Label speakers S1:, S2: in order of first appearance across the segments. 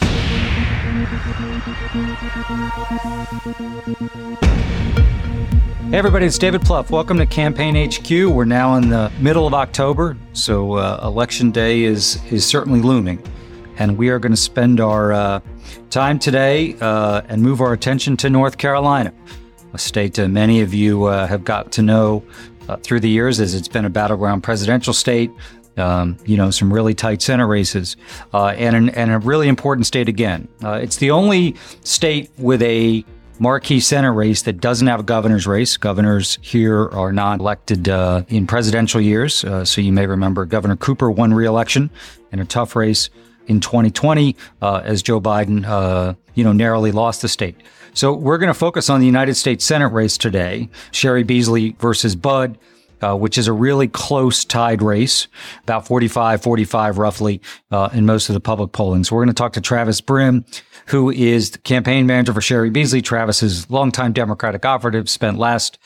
S1: Hey everybody, it's David Plouffe. Welcome to Campaign HQ. We're now in the middle of October, so uh, election day is is certainly looming, and we are going to spend our uh, time today uh, and move our attention to North Carolina, a state many of you uh, have got to know uh, through the years as it's been a battleground presidential state. Um, you know, some really tight Senate races, uh, and an, and a really important state again. it's the only state with a marquee Senate race that doesn't have a governor's race. Governors here are not elected uh, in presidential years. Uh, so you may remember Governor Cooper won re-election in a tough race in 2020 uh, as Joe Biden, uh, you know, narrowly lost the state. So we're going to focus on the United States Senate race today. Cheri Beasley versus Budd uh, which is a really close tied race, about 45 45 roughly uh, in most of the public polling. So we're going to talk to Travis Brimm, who is the campaign manager for Cheri Beasley. Travis is longtime Democratic operative, spent last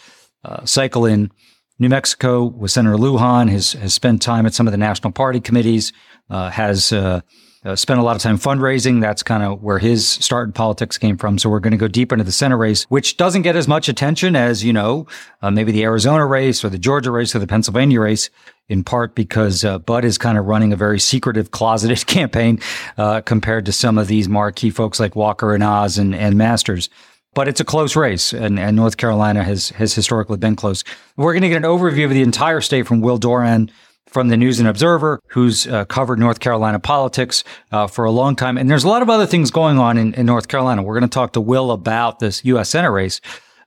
S1: uh, cycle in New Mexico with Senator Lujan, has, has spent time at some of the national party committees, uh, has uh, spent a lot of time fundraising. That's kind of where his start in politics came from. So we're going to go deep into the Senate race, which doesn't get as much attention as, you know, uh, maybe the Arizona race or the Georgia race or the Pennsylvania race, in part because uh, Budd is kind of running a very secretive, closeted campaign uh, compared to some of these marquee folks like Walker and Oz and, and Masters but it's a close race, and, and North Carolina has has historically been close. We're going to get an overview of the entire state from Will Doran, from the News and Observer, who's uh, covered North Carolina politics uh, for a long time. And there's a lot of other things going on in, in North Carolina. We're going to talk to Will about this U.S. Senate race,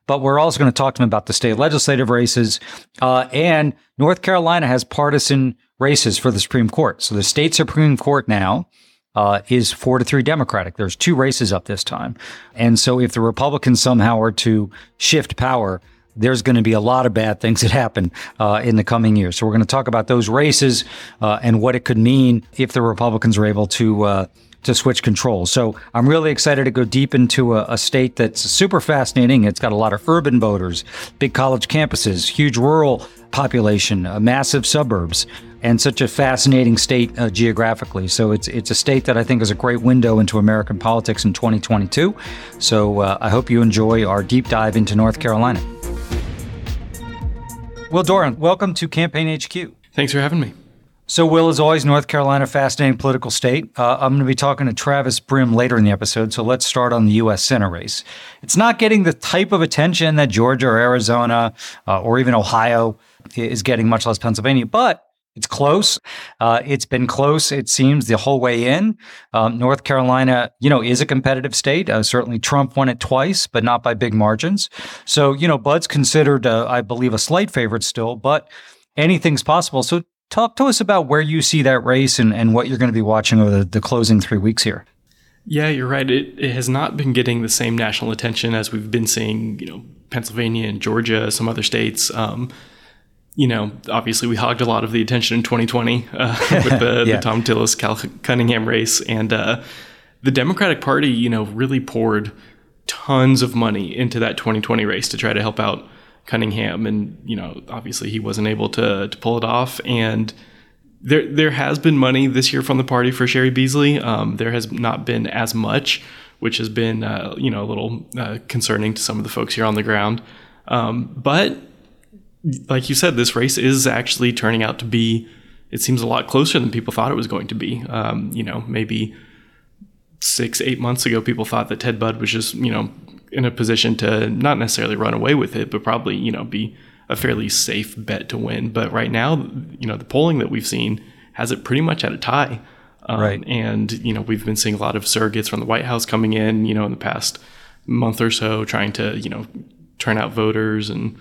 S1: but we're also going to talk to him about the state legislative races. Uh, and North Carolina has partisan races for the Supreme Court. So the state Supreme Court now uh, is four to three Democratic. There's two races up this time. And so if the Republicans somehow are to shift power, there's going to be a lot of bad things that happen uh, in the coming years. So we're going to talk about those races uh, and what it could mean if the Republicans are able to uh, to switch control. So I'm really excited to go deep into a, a, state that's super fascinating. It's got a lot of urban voters, big college campuses, huge rural population, uh, massive suburbs, and such a fascinating state uh, geographically. So it's it's a state that I think is a great window into American politics in 2022. So uh, I hope you enjoy our deep dive into North Carolina. Will Doran, welcome to Campaign HQ.
S2: Thanks for having me.
S1: So, Will, as always, North Carolina, fascinating political state. Uh, I'm going to be talking to Travis Brimm later in the episode. So, let's start on the U.S. Senate race. It's not getting the type of attention that Georgia or Arizona uh, or even Ohio is getting, much less Pennsylvania, but it's close. Uh, it's been close, it seems, the whole way in. Um, North Carolina, you know, is a competitive state. Uh, certainly Trump won it twice, but not by big margins. So, you know, Budd's considered, uh, I believe, a slight favorite still, but anything's possible. So, talk to us about where you see that race and, and what you're going to be watching over the, the closing three weeks here.
S2: Yeah, you're right. It, it has not been getting the same national attention as we've been seeing, you know, Pennsylvania and Georgia, some other states. Um, you know, obviously we hogged a lot of the attention in 2020 uh, with the, yeah. the, Thom Tillis Cal Cunningham race, and uh, the Democratic Party, you know, really poured tons of money into that 2020 race to try to help out Cunningham, and you know, obviously he wasn't able to to pull it off, and. There, there has been money this year from the party for Cheri Beasley. Um, there has not been as much, which has been, uh, you know, a little uh, concerning to some of the folks here on the ground. Um, but like you said, this race is actually turning out to be, it seems a lot closer than people thought it was going to be. Um, you know, maybe six, eight months ago, people thought that Ted Budd was just, you know, in a position to not necessarily run away with it, but probably, you know, be a fairly safe bet to win. But right now, you know, the polling that we've seen has it pretty much at a tie.
S1: Um, right.
S2: And, you know, we've been seeing a lot of surrogates from the White House coming in, you know, in the past month or so, trying to, you know, turn out voters and,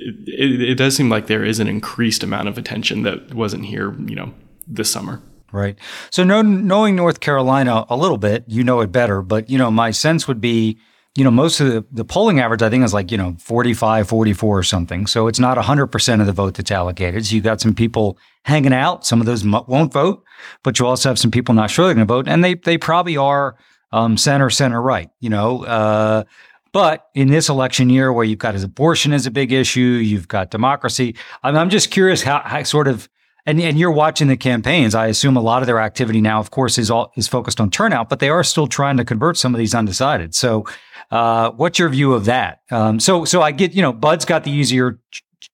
S2: it, it, does seem like there is an increased amount of attention that wasn't here, you know, this summer.
S1: right. So knowing North Carolina a little bit, you know it better, but you know, my sense would be, you know, most of the, the polling average, I think is like, you know, 45, 44 or something. So it's not 100% of the vote that's allocated. So you've got some people hanging out. Some of those won't vote, but you also have some people not sure they're going to vote. And they, they probably are um, center, center right, you know, uh, but in this election year, where you've got abortion as a big issue, you've got democracy. I'm, I'm just curious how, how sort of and, and you're watching the campaigns. I assume a lot of their activity now, of course, is all is focused on turnout, but they are still trying to convert some of these undecided. So, uh, what's your view of that? Um, so, so I get, you know, Budd's got the easier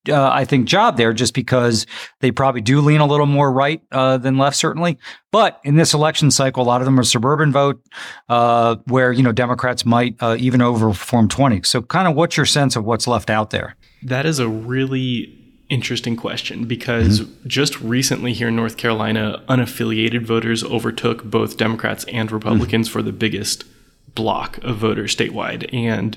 S1: uh, I think, job there just because they probably do lean a little more right uh, than left, certainly. But in this election cycle, a lot of them are suburban vote, uh, where you know Democrats might uh, even overperform twenty. So, kind of, what's your sense of what's left out there?
S2: That is a really interesting question because mm-hmm. just recently here in North Carolina, unaffiliated voters overtook both Democrats and Republicans mm-hmm. for the biggest block of voters statewide, and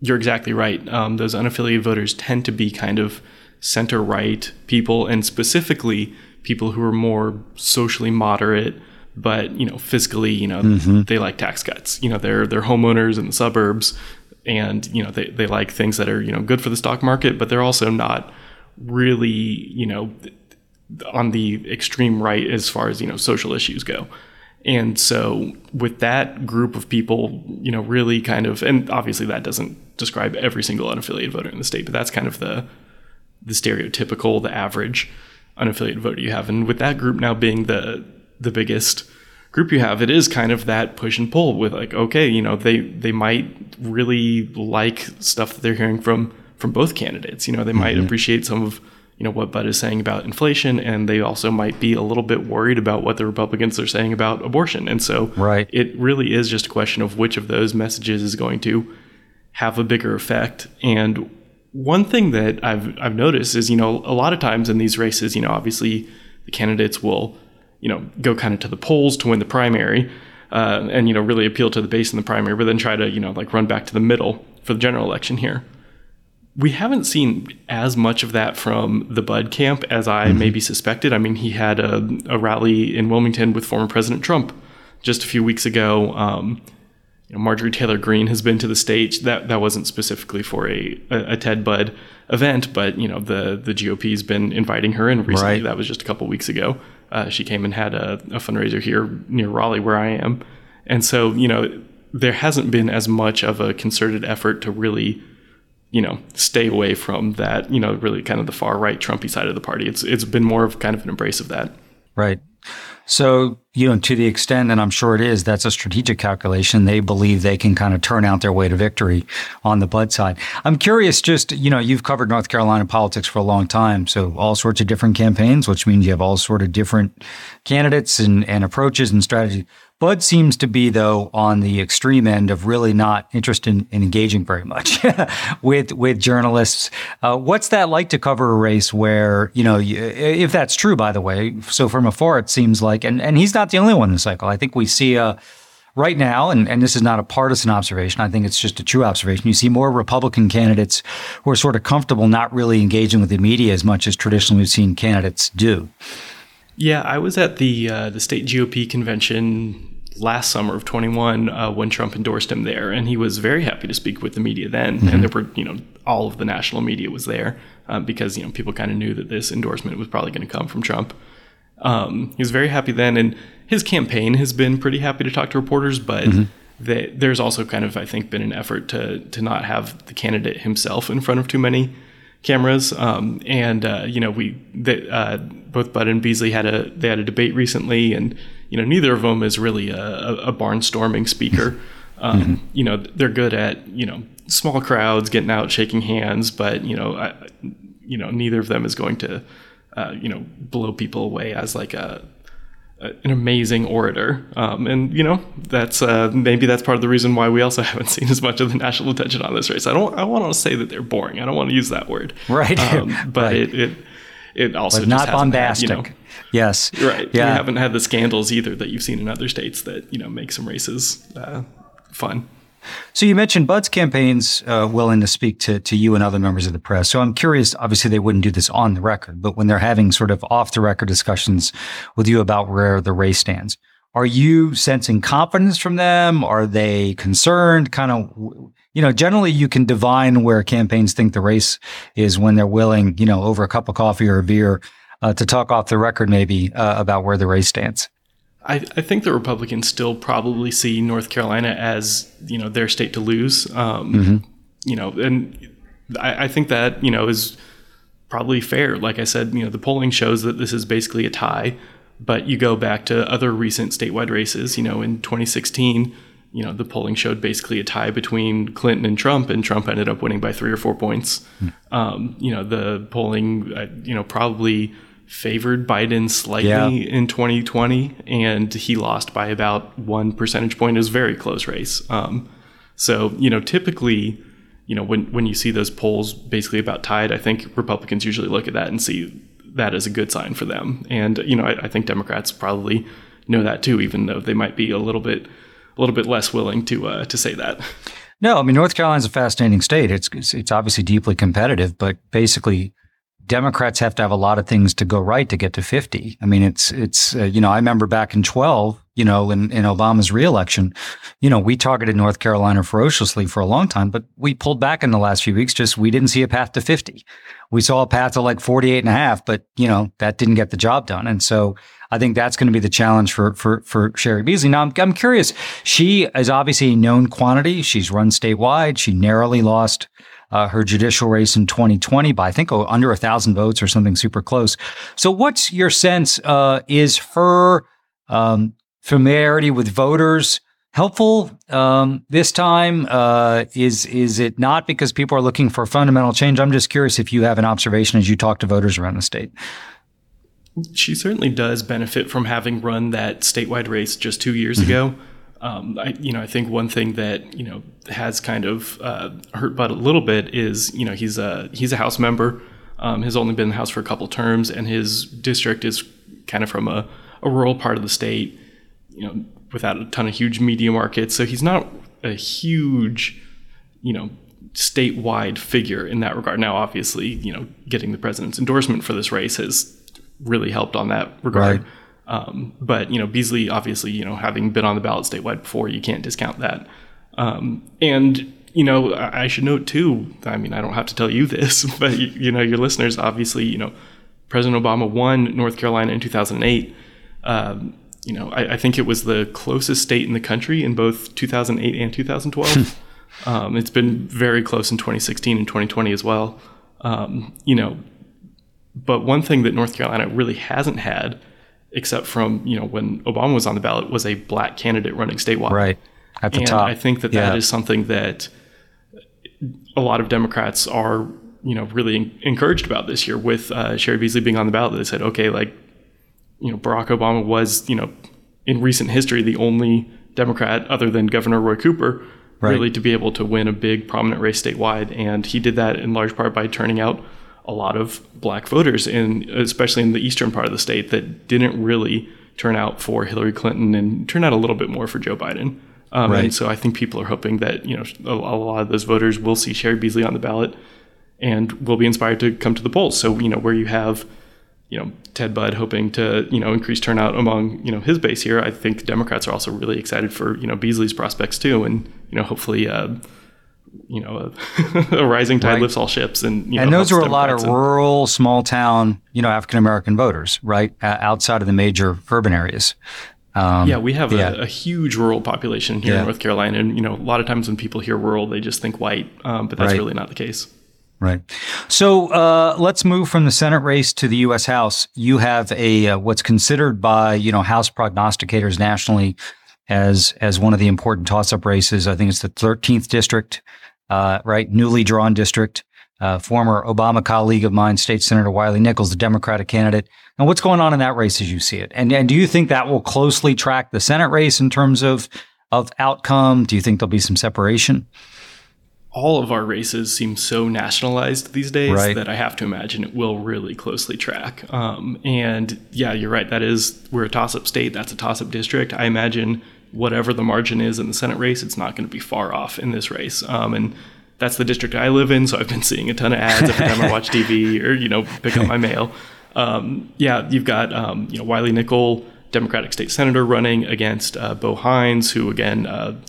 S2: you're exactly right. Um, those unaffiliated voters tend to be kind of center right people, and specifically people who are more socially moderate, but you know, fiscally, you know, mm-hmm. they like tax cuts. You know, they're they're homeowners in the suburbs, and you know, they they like things that are you know good for the stock market, but they're also not really you know on the extreme right as far as you know social issues go. And so, with that group of people, you know, really kind of, and obviously that doesn't describe every single unaffiliated voter in the state, but that's kind of the the stereotypical, the average unaffiliated voter you have. And with that group now being the the biggest group you have, it is kind of that push and pull with like, okay, you know, they they might really like stuff that they're hearing from from both candidates. You know, they mm-hmm. might appreciate some of you know what Budd is saying about inflation, and they also might be a little bit worried about what the Republicans are saying about abortion. And so,
S1: right.
S2: it really is just a question of which of those messages is going to have a bigger effect. And one thing that I've I've noticed is, you know, a lot of times in these races, you know, obviously the candidates will, you know, go kind of to the polls to win the primary, uh, and you know, really appeal to the base in the primary, but then try to, you know, like run back to the middle for the general election here we haven't seen as much of that from the Budd camp as I mm-hmm. maybe suspected. I mean, he had a, a, rally in Wilmington with former President Trump just a few weeks ago. Um, you know, Marjorie Taylor Greene has been to the stage. That that wasn't specifically for a, a, a Ted Budd event, but you know the the GOP's been inviting her in recently. Right. That was just a couple weeks ago. Uh, she came and had a, a fundraiser here near Raleigh, where I am, and so you know there hasn't been as much of a concerted effort to really you know, stay away from that, you know, really kind of the far right Trumpy side of the party. It's it's been more of kind of an embrace of that.
S1: Right. So, you know, to the extent, and I'm sure it is, that's a strategic calculation. They believe they can kind of turn out their way to victory on the Budd side. I'm curious, just, you know, you've covered North Carolina politics for a long time. So all sorts of different campaigns, which means you have all sort of different candidates and, and approaches and strategies. Budd seems to be, though, on the extreme end of really not interested in, in engaging very much with with journalists. Uh, what's that like to cover a race where you know, if that's true, by the way? So from afar, it seems like, and and he's not the only one in the cycle. I think we see a right now, and, and this is not a partisan observation, I think it's just a true observation. You see more Republican candidates who are sort of comfortable not really engaging with the media as much as traditionally we've seen candidates do.
S2: Yeah, I was at the uh, the state GOP convention last summer of 21 uh, when Trump endorsed him there, and he was very happy to speak with the media then. Mm-hmm. And there were, you know, all of the national media was there uh, because you know people kind of knew that this endorsement was probably going to come from Trump. Um, he was very happy then, and his campaign has been pretty happy to talk to reporters, but. Mm-hmm. They, there's also kind of, I think, been an effort to to not have the candidate himself in front of too many cameras. Um, and uh, you know, we they, uh, both Budd and Beasley had a they had a debate recently, and you know, neither of them is really a, a barnstorming speaker. Um, mm-hmm. You know, they're good at you know small crowds, getting out, shaking hands, but you know, I, you know, neither of them is going to uh, you know blow people away as like a an amazing orator. Um, and you know, that's uh, maybe that's part of the reason why we also haven't seen as much of the national attention on this race. I don't I want to say that they're boring. I don't want to use that word.
S1: Right.
S2: Um, but
S1: right.
S2: it, it it also
S1: but not bombastic.
S2: Had, you know,
S1: yes.
S2: Right. Yeah. We haven't had the scandals either that you've seen in other states that you know make some races uh, fun.
S1: So you mentioned Budd's campaign's uh, willing to speak to, to you and other members of the press. So I'm curious, obviously they wouldn't do this on the record, but when they're having sort of off the record discussions with you about where the race stands, are you sensing confidence from them? Are they concerned? Kind of, you know, generally you can divine where campaigns think the race is when they're willing, you know, over a cup of coffee or a beer uh, to talk off the record maybe uh, about where the race stands.
S2: I, I, think the Republicans still probably see North Carolina as you know their state to lose. Um, mm-hmm. You know, and I, I, think that you know is probably fair. Like I said, you know, the polling shows that this is basically a tie. But you go back to other recent statewide races. You know, in 2016, you know, the polling showed basically a tie between Clinton and Trump, and Trump ended up winning by three or four points. Mm. Um, you know, the polling, uh, you know, probably favored Biden slightly yeah. in 2020, and he lost by about one percentage point. It was a very close race. Um, so, you know, typically, you know, when, when you see those polls basically about tied, I think Republicans usually look at that and see that as a good sign for them. And, you know, I, I think Democrats probably know that too, even though they might be a little bit a little bit less willing to uh, to say that.
S1: No, I mean North Carolina's a fascinating state. It's it's obviously deeply competitive, but basically Democrats have to have a lot of things to go right to get to 50. I mean, it's, it's, uh, you know, I remember back in 12, you know, in, in Obama's reelection, you know, we targeted North Carolina ferociously for a long time, but we pulled back in the last few weeks. Just we didn't see a path to 50. We saw a path to like 48 and a half, but, you know, that didn't get the job done. And so I think that's going to be the challenge for, for, for Cheri Beasley. Now, I'm, I'm curious. She is obviously a known quantity. She's run statewide. She narrowly lost uh, her judicial race in 2020 by I think oh, under a thousand votes or something super close. So, what's your sense? Uh, is her um, familiarity with voters helpful um, this time? Uh, is is it not because people are looking for fundamental change? I'm just curious if you have an observation as you talk to voters around the state.
S2: She certainly does benefit from having run that statewide race just two years mm-hmm. ago. Um, I, you know, I think one thing that you know has kind of uh, hurt Budd a little bit is you know he's a he's a House member, um, has only been in the House for a couple terms, and his district is kind of from a, a rural part of the state, you know, without a ton of huge media markets. So he's not a huge, you know, statewide figure in that regard. Now, obviously, you know, getting the president's endorsement for this race has really helped on that regard. Right. Um, but you know, Beasley, obviously, you know, having been on the ballot statewide before, you can't discount that. Um, and you know, I, I should note too. I mean, I don't have to tell you this, but you, you know, your listeners, obviously, you know, President Obama won North Carolina in 2008. Um, you know, I, I, think it was the closest state in the country in both 2008 and 2012. um, it's been very close in 2016 and 2020 as well. Um, you know, but one thing that North Carolina really hasn't had except from you know when Obama was on the ballot, was a black candidate running statewide.
S1: Right at the
S2: and
S1: top.
S2: I think that yeah. that is something that a lot of Democrats are you know really encouraged about this year with uh, Cheri Beasley being on the ballot. They said, okay, like you know Barack Obama was you know in recent history the only Democrat other than Governor Roy Cooper right. really to be able to win a big prominent race statewide, and he did that in large part by turning out a lot of black voters, in especially in the eastern part of the state, that didn't really turn out for Hillary Clinton and turn out a little bit more for Joe Biden. Um, right. And so I think people are hoping that you know a, a, lot of those voters will see Cheri Beasley on the ballot and will be inspired to come to the polls. So you know where you have you know Ted Budd hoping to you know increase turnout among you know his base here, I think Democrats are also really excited for you know Beasley's prospects too, and you know hopefully. Uh, you know a, a rising tide right. lifts all ships and you
S1: know, and those are a lot of rural small town you know african american voters right uh, outside of the major urban areas
S2: um, yeah, we have yeah. A, a, huge rural population here yeah. in North Carolina, and you know, a lot of times when people hear rural, they just think white, um, but that's right. really not the case.
S1: Right. So uh, let's move from the Senate race to the U.S. House. You have a uh, what's considered by you know House prognosticators nationally as as one of the important toss-up races. I think it's the 13th district, uh, right? Newly drawn district. Uh, former Obama colleague of mine, State Senator Wiley Nichols, the Democratic candidate. And what's going on in that race as you see it? And and do you think that will closely track the Senate race in terms of of outcome? Do you think there'll be some separation?
S2: all of our races seem so nationalized these days right. that I have to imagine it will really closely track. Um, and yeah, you're right. That is we're a toss-up state. That's a toss-up district. I imagine whatever the margin is in the Senate race, it's not going to be far off in this race. Um, and that's the district I live in, so I've been seeing a ton of ads every time I watch TV or you know pick up my mail. Um, yeah, you've got um, you know Wiley Nickel, Democratic state senator, running against uh, Bo Hines, who again uh,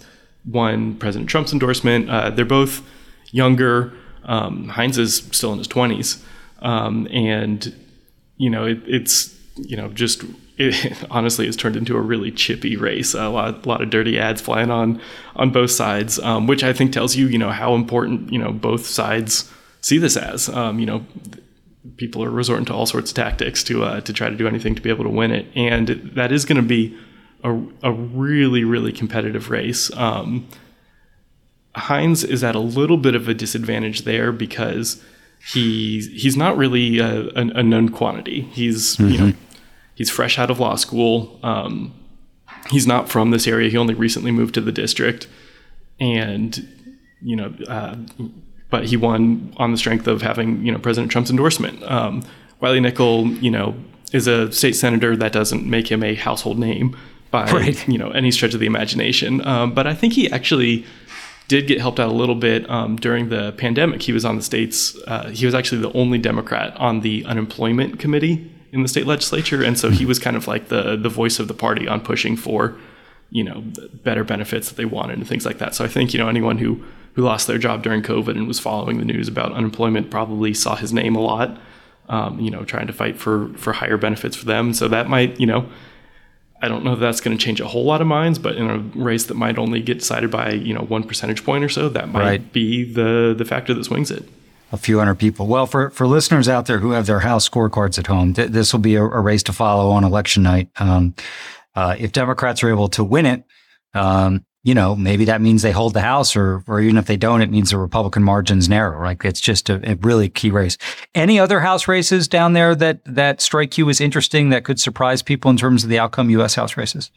S2: won President Trump's endorsement. Uh, they're both younger. Um, Hines is still in his twenties, um, and you know it, it's you know just it honestly has turned into a really chippy race. A lot, a lot of dirty ads flying on on both sides, um, which I think tells you, you know, how important you know both sides see this as. Um, you know, people are resorting to all sorts of tactics to uh, to try to do anything to be able to win it, and that is going to be a, a really really competitive race. Um, is at a little bit of a disadvantage there because he's he's not really a, a, a known quantity. He's mm-hmm. you know He's fresh out of law school. Um, he's not from this area. He only recently moved to the district, and you know, uh, but he won on the strength of having you know President Trump's endorsement. Um, Wiley Nickel, you know, is a state senator that doesn't make him a household name by right. you know any stretch of the imagination. Um, but I think he actually did get helped out a little bit um, during the pandemic. He was on the state's. Uh, he was actually the only Democrat on the unemployment committee in the state legislature, and so he was kind of like the the voice of the party on pushing for, you know, better benefits that they wanted and things like that. So I think you know anyone who who lost their job during COVID and was following the news about unemployment probably saw his name a lot. Um, you know, trying to fight for for higher benefits for them. So that might you know. I don't know if that's going to change a whole lot of minds, but in a race that might only get decided by you know one percentage point or so, that might right. be the the factor that swings it
S1: a few hundred people. Well, for, for listeners out there who have their house scorecards at home, th- this will be a, a, race to follow on election night. Um, uh, if Democrats are able to win it, um, you know, maybe that means they hold the House, or or even if they don't, it means the Republican margins narrow. Like it's just a, a really key race. Any other House races down there that that strike you as interesting that could surprise people in terms of the outcome U.S. House races?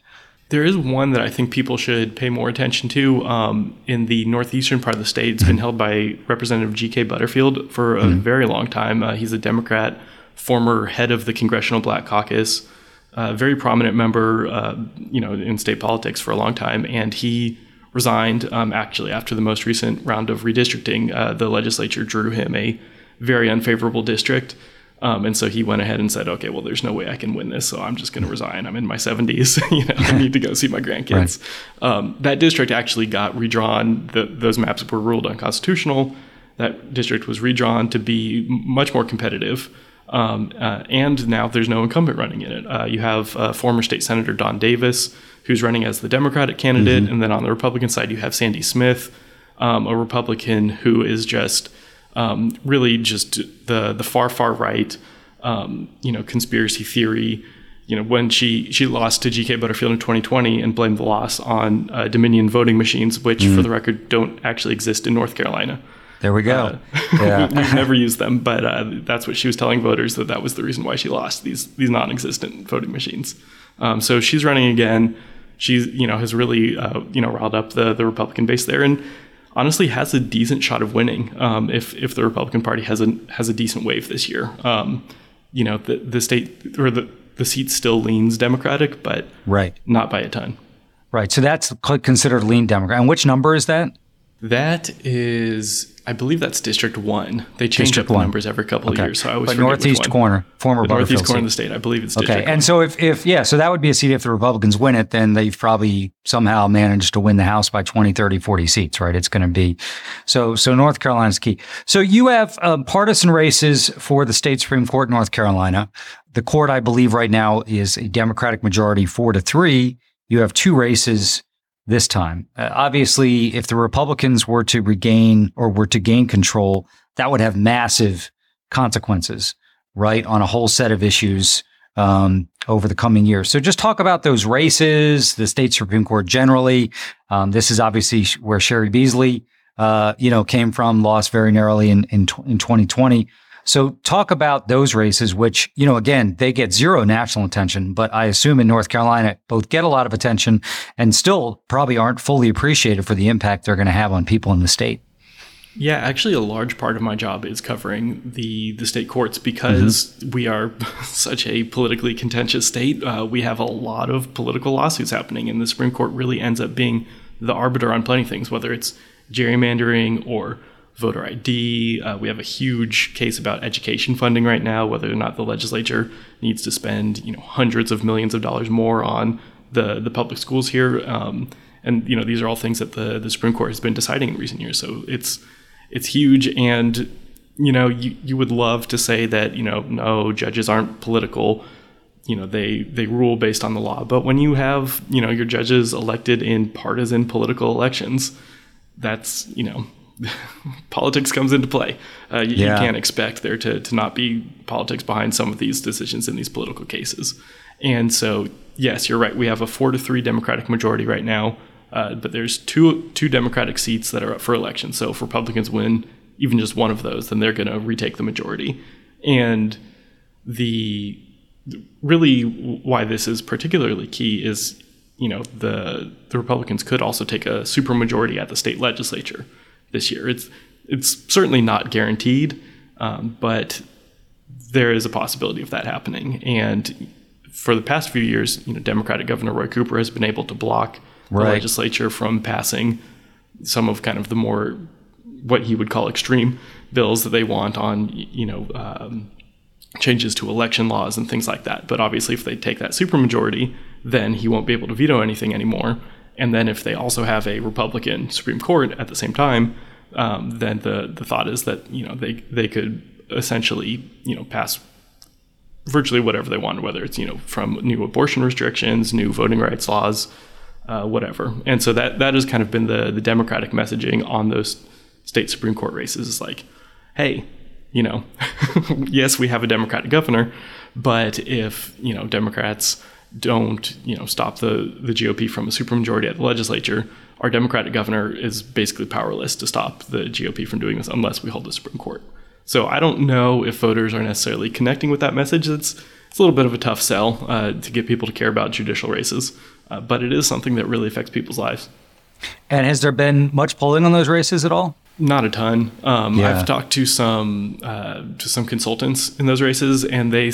S2: There is one that I think people should pay more attention to um, in the northeastern part of the state. It's been held by Representative G.K. Butterfield for a mm-hmm. very long time. Uh, he's a Democrat, former head of the Congressional Black Caucus, uh, very prominent member, uh, you know, in state politics for a long time, and he resigned um, actually after the most recent round of redistricting. Uh, the legislature drew him a very unfavorable district. Um, and so he went ahead and said, okay, well, there's no way I can win this, so I'm just going to resign. I'm in my 70s. you know, I need to go see my grandkids. Right. Um, that district actually got redrawn. The, those maps were ruled unconstitutional. That district was redrawn to be much more competitive. Um, uh, and now there's no incumbent running in it. Uh, you have uh, former state senator Don Davis, who's running as the Democratic candidate, mm-hmm. and then on the Republican side, you have Sandy Smith, um, a Republican who is just um, really just the the far far right, um, you know, conspiracy theory. You know, when she she lost to G.K. Butterfield in 2020 and blamed the loss on uh, Dominion voting machines, which, mm. for the record, don't actually exist in North Carolina.
S1: There we go.
S2: Uh, yeah. We've never used them, but uh, that's what she was telling voters that that was the reason why she lost these these non-existent voting machines. Um, so she's running again. She's you know has really uh, you know riled up the the Republican base there, and honestly has a decent shot of winning um, if if the Republican Party has a has a decent wave this year. Um, you know, the the state or the the seat still leans Democratic, but
S1: right,
S2: not by a ton.
S1: Right. So that's considered lean Democrat. And which number is that?
S2: That is I believe that's District One. They change District up the one. numbers every couple okay. of years, so I always
S1: but northeast corner, former
S2: the northeast corner of the state. I believe it's
S1: District
S2: okay.
S1: One. And so if if yeah, so that would be a seat if the Republicans win it, then they've probably somehow managed to win the House by 20, 30, 40 seats, right? It's going to be so. So North Carolina's key. So you have um, partisan races for the state Supreme Court, in North Carolina. The court, I believe, right now is a Democratic majority, four to three. You have two races this time. Uh, obviously, if the Republicans were to regain or were to gain control, that would have massive consequences, right, on a whole set of issues um, over the coming years. So just talk about those races, the state Supreme Court generally. Um, this is obviously where Cheri Beasley, uh, you know, came from, lost very narrowly in, in, in 2020. So talk about those races, which, you know, again, they get zero national attention, but I assume in North Carolina, both get a lot of attention and still probably aren't fully appreciated for the impact they're going to have on people in the state.
S2: Yeah, actually, a large part of my job is covering the the state courts because mm-hmm. we are such a politically contentious state. Uh, we have a lot of political lawsuits happening, and the Supreme Court really ends up being the arbiter on plenty of things, whether it's gerrymandering or voter ID. Uh, we have a huge case about education funding right now, whether or not the legislature needs to spend you know hundreds of millions of dollars more on the the public schools here. Um, and you know these are all things that the the Supreme Court has been deciding in recent years. So it's it's huge, and you know you you would love to say that you know no judges aren't political. You know they they rule based on the law, but when you have you know your judges elected in partisan political elections, that's you know politics comes into play. Uh, you, yeah. you, can't expect there to, to not be politics behind some of these decisions in these political cases. And so, yes, you're right. We have a four to three Democratic majority right now. Uh, but there's two two Democratic seats that are up for election. So if Republicans win even just one of those, then they're going to retake the majority. And the really why this is particularly key is you know the the Republicans could also take a supermajority at the state legislature this year. It's it's certainly not guaranteed, um, but there is a possibility of that happening. And for the past few years, you know, Democratic Governor Roy Cooper has been able to block right. the legislature from passing some of kind of the more what he would call extreme bills that they want on you know um, changes to election laws and things like that. But obviously, if they take that supermajority, then he won't be able to veto anything anymore. And then if they also have a Republican Supreme Court at the same time, um, then the the thought is that you know they they could essentially you know pass virtually whatever they want, whether it's you know from new abortion restrictions, new voting rights laws, uh, whatever. And so that that has kind of been the the Democratic messaging on those state Supreme Court races is like, hey, you know, yes, we have a Democratic governor, but if you know Democrats don't you know stop the the GOP from a supermajority at the legislature, our Democratic governor is basically powerless to stop the GOP from doing this unless we hold the Supreme Court. So I don't know if voters are necessarily connecting with that message. It's it's a little bit of a tough sell uh, to get people to care about judicial races, uh, but it is something that really affects people's lives.
S1: And has there been much polling on those races at all?
S2: Not a ton. Um, yeah. I've talked to some uh, to some consultants in those races, and they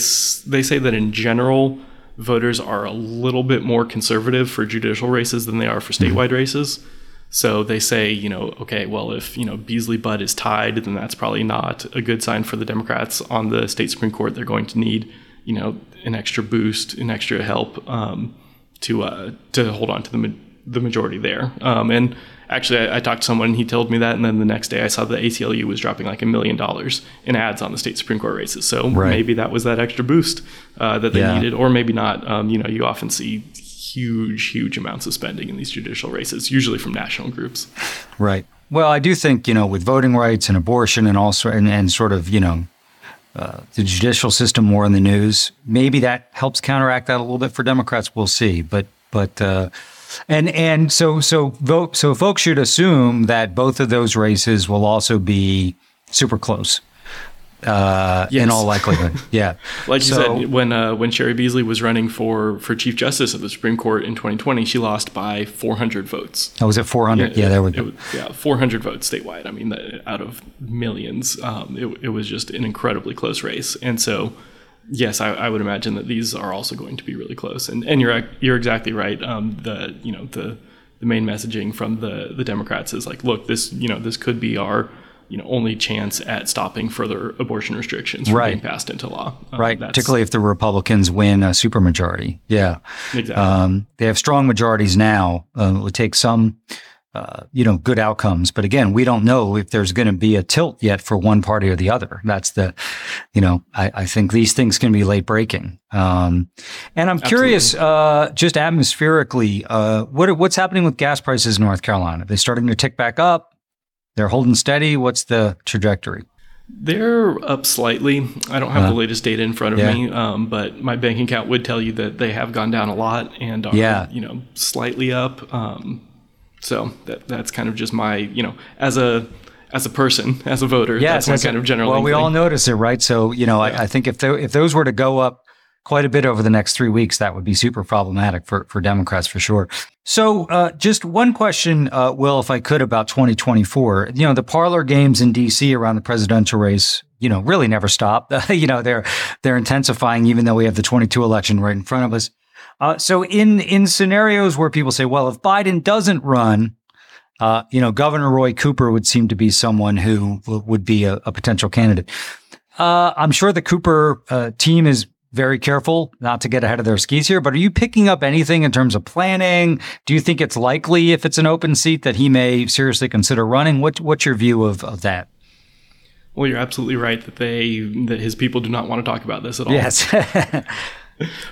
S2: they say that in general, voters are a little bit more conservative for judicial races than they are for mm-hmm. statewide mm-hmm. races. So they say, you know, okay, well, if, you know, Beasley Budd is tied, then that's probably not a good sign for the Democrats on the state Supreme Court. They're going to need, you know, an extra boost, an extra help um, to uh, to hold on to the, ma- the majority there. Um, and actually, I, I, talked to someone, and he told me that. And then the next day, I saw the ACLU was dropping like a million dollars in ads on the state Supreme Court races. So right. maybe that was that extra boost uh, that they yeah. needed, or maybe not. Um, you know, you often see huge, huge amounts of spending in these judicial races, usually from national groups.
S1: Right. Well, I do think you know with voting rights and abortion and also and, and sort of you know uh, the judicial system more in the news, maybe that helps counteract that a little bit for Democrats. We'll see. But but uh, and and so so vote so folks should assume that both of those races will also be super close uh, yes. in all likelihood. Yeah,
S2: like you so, said, when uh, when Cheri Beasley was running for for Chief Justice of the Supreme Court in 2020, she lost by 400 votes.
S1: Oh, was it 400? Yeah, yeah there we go.
S2: yeah, 400 votes statewide. I mean, out of millions, um, it, it was just an incredibly close race, and so. Yes, I, I, would imagine that these are also going to be really close, and and you're you're exactly right. Um, the you know the the main messaging from the the Democrats is like, look, this you know this could be our you know only chance at stopping further abortion restrictions from right. being passed into law.
S1: Um, right, particularly if the Republicans win a supermajority. Yeah, exactly. Um, they have strong majorities now. Uh, it would take some. Uh, you know, good outcomes. But again, we don't know if there's going to be a tilt yet for one party or the other. That's the, you know, I, I think these things can be late breaking. Um, and I'm Absolutely. curious, uh, just atmospherically, uh, what, what's happening with gas prices in North Carolina? Are they starting to tick back up? They're holding steady. What's the trajectory?
S2: They're up slightly. I don't have uh, the latest data in front of yeah. me, um, but my bank account would tell you that they have gone down a lot and are, yeah. you know, slightly up. Um, so that that's kind of just my, you know, as a as a person, as a voter, yes, that's my kind a, of general.
S1: Well, we thing. all notice it, right? So you know, yeah. I, I, think if if those were to go up quite a bit over the next three weeks, that would be super problematic for, for Democrats for sure. So, uh, just one question, uh, Will, if I could, about 2024. You know, the parlor games in DC around the presidential race, you know, really never stop. you know, they're they're intensifying, even though we have the 22 election right in front of us. Uh, so, in in scenarios where people say, well, if Biden doesn't run, uh, you know, Governor Roy Cooper would seem to be someone who w- would be a, a potential candidate. Uh, I'm sure the Cooper uh, team is very careful not to get ahead of their skis here, but are you picking up anything in terms of planning? Do you think it's likely if it's an open seat that he may seriously consider running? What, what's your view of, of that?
S2: Well, you're absolutely right that they that his people do not want to talk about this at all.
S1: Yes.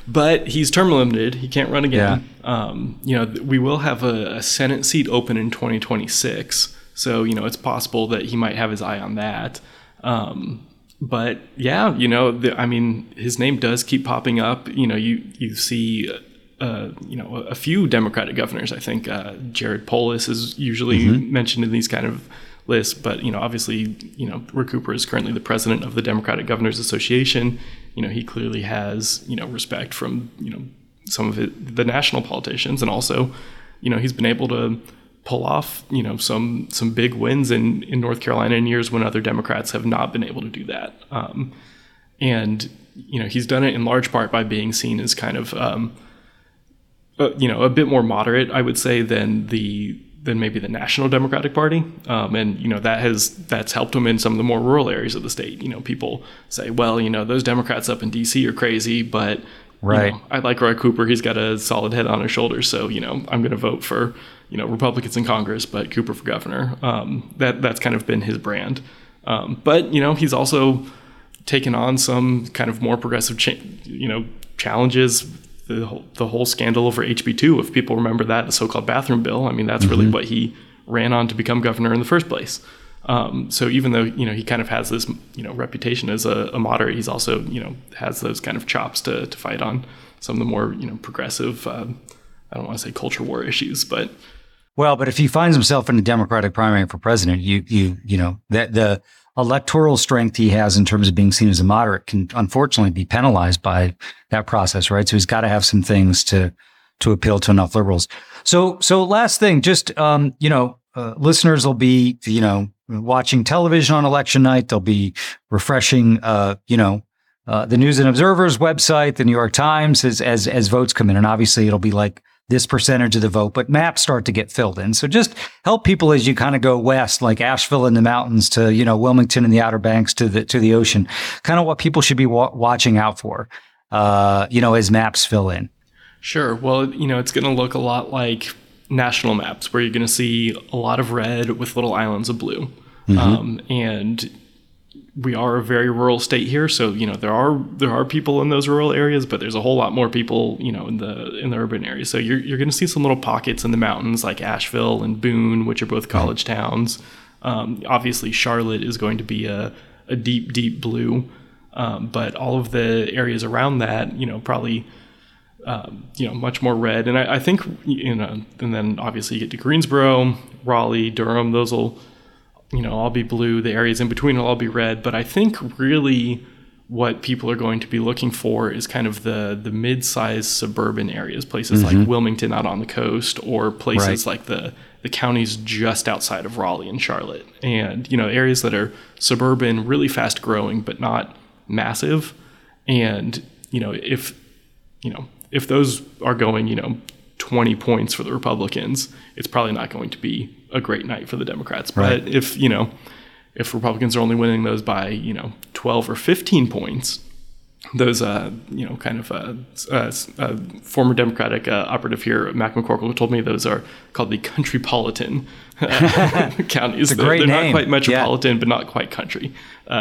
S2: but he's term limited. He can't run again. Yeah. Um, you know, we will have a, a Senate seat open in 2026. So, you know, it's possible that he might have his eye on that. Um, but yeah, you know, the, I mean, his name does keep popping up. You know, you you see, uh, you know, a, few Democratic governors. I think uh, Jared Polis is usually mm-hmm. mentioned in these kind of lists. But you know, obviously, you know, Roy Cooper is currently the president of the Democratic Governors Association. You know, he clearly has you know respect from you know some of it, the national politicians, and also, you know, he's been able to pull off, you know, some some big wins in in North Carolina in years when other Democrats have not been able to do that. Um, and you know, he's done it in large part by being seen as kind of, um, uh, you know, a bit more moderate, I would say, than the than maybe the National Democratic Party, um, and you know that has that's helped him in some of the more rural areas of the state. You know, people say, well, you know, those Democrats up in D.C. are crazy, but
S1: right,
S2: you know, I like Roy Cooper. He's got a solid head on his shoulders, so you know, I'm going to vote for you know Republicans in Congress, but Cooper for governor. Um, that that's kind of been his brand. Um, but you know he's also taken on some kind of more progressive, cha- you know, challenges. The whole, the whole scandal over HB2, if people remember that, the so-called bathroom bill. I mean, that's mm-hmm. really what he ran on to become governor in the first place. Um, so even though you know he kind of has this you know reputation as a, a, moderate, he's also you know has those kind of chops to, to fight on some of the more you know progressive. Uh, I don't want to say culture war issues, but
S1: well, but if he finds himself in a Democratic primary for president, you you you know that the electoral strength he has in terms of being seen as a moderate can unfortunately be penalized by that process, right? So he's got to have some things to to appeal to enough liberals. So so last thing, just um, you know, uh, listeners will be you know watching television on election night. They'll be refreshing, uh, you know. Uh, the News and Observer's website, the New York Times, as, as as votes come in, and obviously it'll be like this percentage of the vote, but maps start to get filled in. So just help people as you kind of go west, like Asheville in the mountains to, you know, Wilmington and the Outer Banks to the, to the ocean, kind of what people should be wa- watching out for, uh, you know, as maps fill in.
S2: Sure. Well, you know, it's going to look a lot like national maps where you're going to see a lot of red with little islands of blue. Mm-hmm. Um, and we are a very rural state here, so you know there are there are people in those rural areas, but there's a whole lot more people you know in the in the urban areas. So you're you're going to see some little pockets in the mountains like Asheville and Boone, which are both college towns. Um, obviously, Charlotte is going to be a a deep deep blue, um, but all of the areas around that, you know, probably. Um, you know, much more red, and I, I think you know, and then obviously you get to Greensboro, Raleigh, Durham. Those will you know, all be blue. The areas in between will all be red. But I think really what people are going to be looking for is kind of the the mid-sized suburban areas, places mm-hmm. like Wilmington out on the coast, or places right. like the the counties just outside of Raleigh and Charlotte, and you know areas that are suburban, really fast growing, but not massive. And you know if you know if those are going, you know, 20 points for the Republicans, it's probably not going to be a great night for the Democrats. But right. if, you know, if Republicans are only winning those by, you know, 12 or 15 points, those, uh, you know, kind of uh, uh, uh former Democratic uh, operative here, Mac McCorkle, told me those are called the countrypolitan uh, counties.
S1: It's a great
S2: they're,
S1: they're
S2: not quite metropolitan, yeah. but not quite country.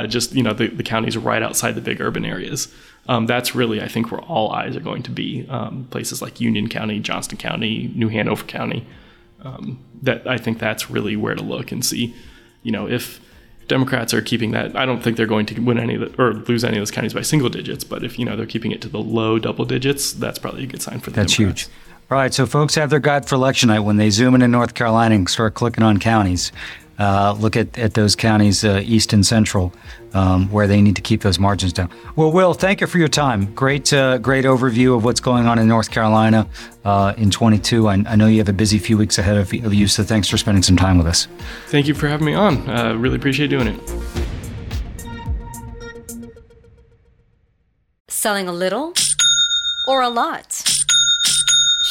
S2: just, you know, the, the counties right outside the big urban areas um, that's really, I think, where all eyes are going to be. Um, places like Union County, Johnston County, New Hanover County. Um, that I think that's really where to look and see, you know, if Democrats are keeping that. I don't think they're going to win any the, or lose any of those counties by single digits, but if you know they're keeping it to the low double digits, that's probably a good sign for the
S1: That's
S2: Democrats.
S1: huge. All right, so folks have their guide for election night when they zoom in in North Carolina and start clicking on counties. Uh, look at, at those counties, uh, east and central, um, where they need to keep those margins down. Well, Will, thank you for your time. Great, uh, great overview of what's going on in North Carolina uh, in 22. I, I, know you have a busy few weeks ahead of, of, you, so thanks for spending some time with us.
S2: Thank you for having me on. Uh, really appreciate doing it.
S3: Selling a little or a lot?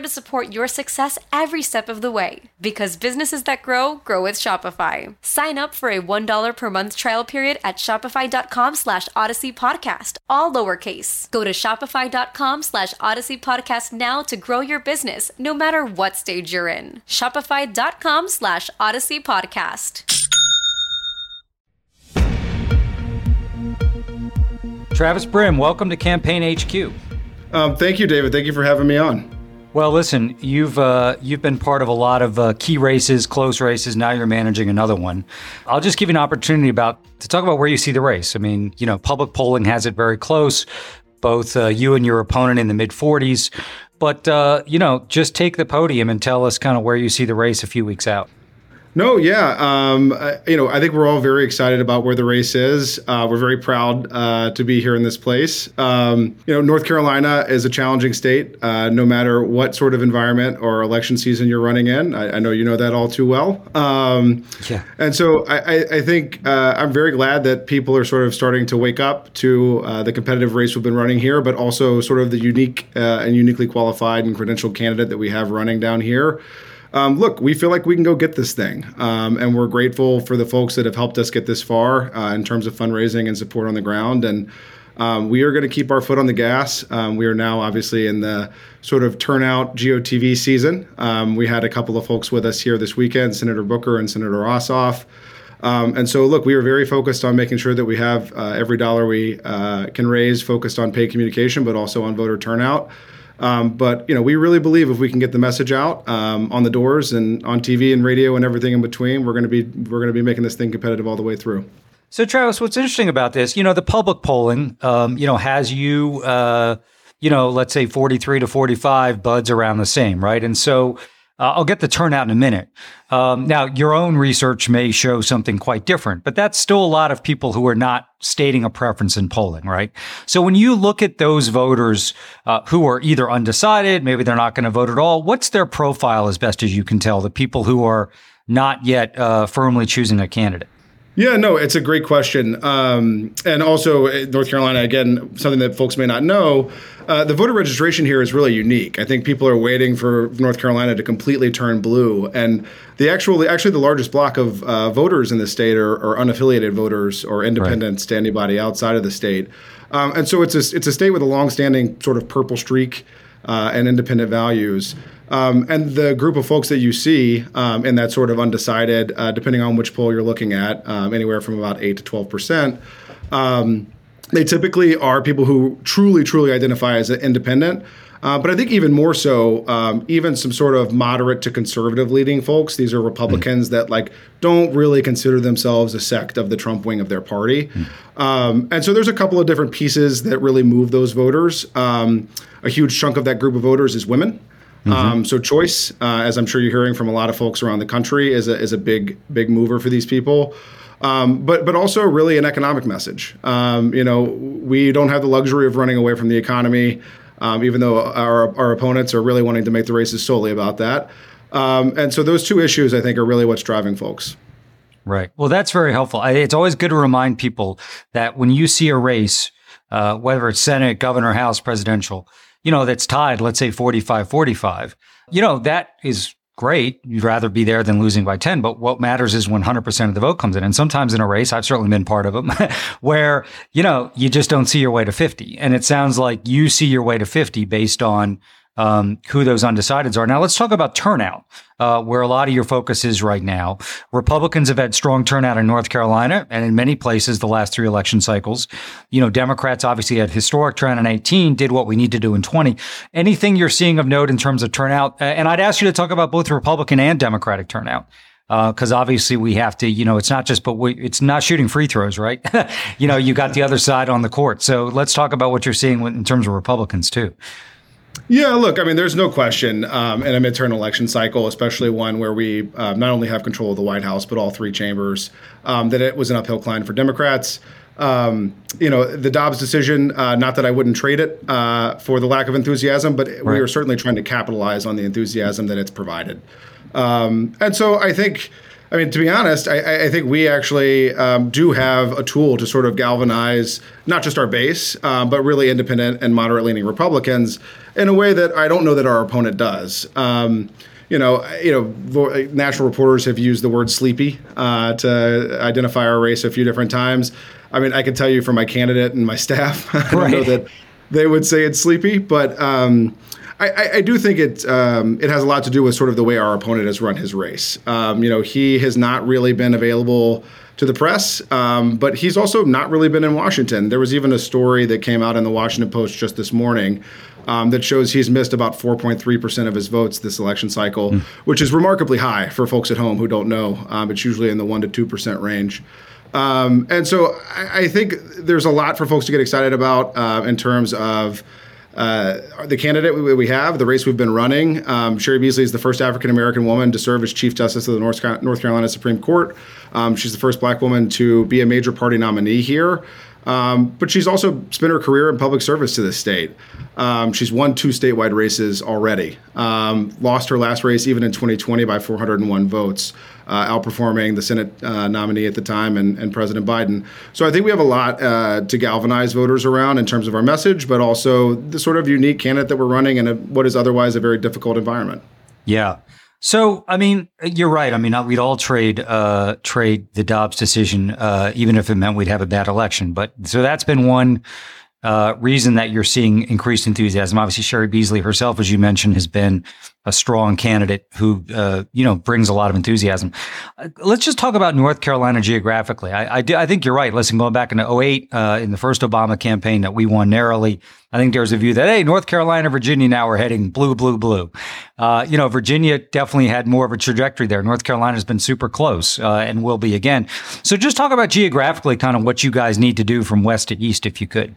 S3: to support your success every step of the way. Because businesses that grow, grow with Shopify. Sign up for a $1 per month trial period at shopify.com slash odyssey podcast, all lowercase. Go to shopify.com slash odyssey podcast now to grow your business, no matter what stage you're in. Shopify.com slash odyssey podcast.
S1: Travis Brimm, welcome to Campaign HQ.
S4: Um, thank you, David. Thank you for having me on.
S1: Well, listen, you've uh, you've been part of a lot of uh, key races, close races. Now you're managing another one. I'll just give you an opportunity about to talk about where you see the race. I mean, you know, public polling has it very close. Both uh, you and your opponent in the mid 40s, but uh, you know, just take the podium and tell us kind of where you see the race a few weeks out.
S4: No, yeah. Um, you know, I think we're all very excited about where the race is. Uh, we're very proud uh, to be here in this place. Um, you know, North Carolina is a challenging state, uh, no matter what sort of environment or election season you're running in. I, I know you know that all too well. Um, yeah. And so I, I think uh, I'm very glad that people are sort of starting to wake up to uh, the competitive race we've been running here, but also sort of the unique uh, and uniquely qualified and credentialed candidate that we have running down here um, look, we feel like we can go get this thing. Um, and we're grateful for the folks that have helped us get this far uh, in terms of fundraising and support on the ground. And um, we are going to keep our foot on the gas. Um, we are now obviously in the sort of turnout GOTV season. Um, we had a couple of folks with us here this weekend, Senator Booker and Senator Ossoff. Um, and so, look, we are very focused on making sure that we have uh, every dollar we uh, can raise focused on paid communication, but also on voter turnout. Um, but you know, we really believe if we can get the message out um, on the doors and on TV and radio and everything in between, we're going to be we're going to be making this thing competitive all the way through.
S1: So, Travis, what's interesting about this, you know, the public polling, um, you know, has you, uh, you know, let's say forty-three to forty-five Budd's around the same, right? And so uh, I'll get the turnout in a minute. Um, now, your own research may show something quite different, but that's still a lot of people who are not stating a preference in polling, right? So when you look at those voters uh, who are either undecided, maybe they're not going to vote at all, what's their profile as best as you can tell, the people who are not yet uh, firmly choosing a candidate?
S4: Yeah, no, it's a great question. Um, and also, uh, North Carolina, again, something that folks may not know, uh, the voter registration here is really unique. I think people are waiting for North Carolina to completely turn blue. And the actual, actually, the largest block of uh, voters in the state are, are, unaffiliated voters or independents right. to anybody outside of the state. Um, and so it's a, it's a state with a longstanding sort of purple streak uh, and independent values. Um, and the group of folks that you see um, in that sort of undecided, uh, depending on which poll you're looking at, um, anywhere from about 8 to 12 percent, um, they typically are people who truly, truly identify as independent. Uh, but I think even more so, um, even some sort of moderate to conservative leading folks. These are Republicans mm. that like don't really consider themselves a sect of the Trump wing of their party. Mm. Um, and so there's a couple of different pieces that really move those voters. Um, a huge chunk of that group of voters is women. Mm-hmm. Um, so choice, uh, as I'm sure you're hearing from a lot of folks around the country, is a is a big big mover for these people. Um, but but also really an economic message. Um, you know, we don't have the luxury of running away from the economy, um, even though our our opponents are really wanting to make the races solely about that. Um, and so those two issues, I think, are really what's driving folks.
S1: Right. Well, that's very helpful. It's always good to remind people that when you see a race, uh, whether it's Senate, governor, House, presidential, you know, that's tied, let's say 45 45, you know, that is great. You'd rather be there than losing by 10. But what matters is when 100% of the vote comes in. And sometimes in a race, I've certainly been part of them, where, you know, you just don't see your way to 50. And it sounds like you see your way to 50 based on um, who those undecideds are. Now, let's talk about turnout, uh, where a lot of your focus is right now. Republicans have had strong turnout in North Carolina and in many places the last three election cycles. You know, Democrats obviously had historic turnout in 18, did what we need to do in 20. Anything you're seeing of note in terms of turnout? And I'd ask you to talk about both Republican and Democratic turnout because uh, obviously we have to, you know, it's not just, but we, it's not shooting free throws, right? you know, you got the other side on the court. So let's talk about what you're seeing in terms of Republicans too.
S4: Yeah, look, I mean, there's no question um, in a midterm election cycle, especially one where we uh, not only have control of the White House, but all three chambers, um, that it was an uphill climb for Democrats. Um, you know, the Dobbs decision, uh, not that I wouldn't trade it uh, for the lack of enthusiasm, but right. we are certainly trying to capitalize on the enthusiasm that it's provided. Um, and so I think I mean, to be honest, I, I think we actually um, do have a tool to sort of galvanize not just our base, um, but really independent and moderate leaning Republicans in a way that I don't know that our opponent does. Um, you know, you know, national reporters have used the word "sleepy" uh, to identify our race a few different times. I mean, I can tell you from my candidate and my staff, I don't know that they would say it's sleepy, but um, I, I, do think it um, it has a lot to do with sort of the way our opponent has run his race. Um, you know, he has not really been available to the press, um, but he's also not really been in Washington. There was even a story that came out in the Washington Post just this morning um, that shows he's missed about 4.3% of his votes this election cycle, mm. which is remarkably high for folks at home who don't know. Um, it's usually in the 1% to 2% range. Um, and so I, I, think there's a lot for folks to get excited about uh, in terms of uh, the candidate we, we, have, the race we've been running, um, Cheri Beasley is the first African American woman to serve as Chief Justice of the North, North Carolina Supreme Court. Um, she's the first black woman to be a major party nominee here. Um, but she's also spent her career in public service to this state. Um, she's won two statewide races already. Um, lost her last race even in 2020 by 401 votes uh, outperforming the Senate uh, nominee at the time and, and, President Biden. So I think we have a lot uh, to galvanize voters around in terms of our message, but also the sort of unique candidate that we're running in a, what is otherwise a very difficult environment.
S1: Yeah. So, I mean, you're right. I mean, we'd all trade uh, trade the Dobbs decision, uh, even if it meant we'd have a bad election. But so that's been one uh, reason that you're seeing increased enthusiasm. Obviously, Cheri Beasley herself, as you mentioned, has been a strong candidate who, uh, you know, brings a lot of enthusiasm. Uh, let's just talk about North Carolina geographically. I, I, do, I think you're right. Listen, going back into 08, uh, in the first Obama campaign that we won narrowly, I think there's a view that, hey, North Carolina, Virginia now are heading blue, blue, blue. Uh, you know, Virginia definitely had more of a trajectory there. North Carolina has been super close uh, and will be again. So just talk about geographically kind of what you guys need to do from west to east, if you could.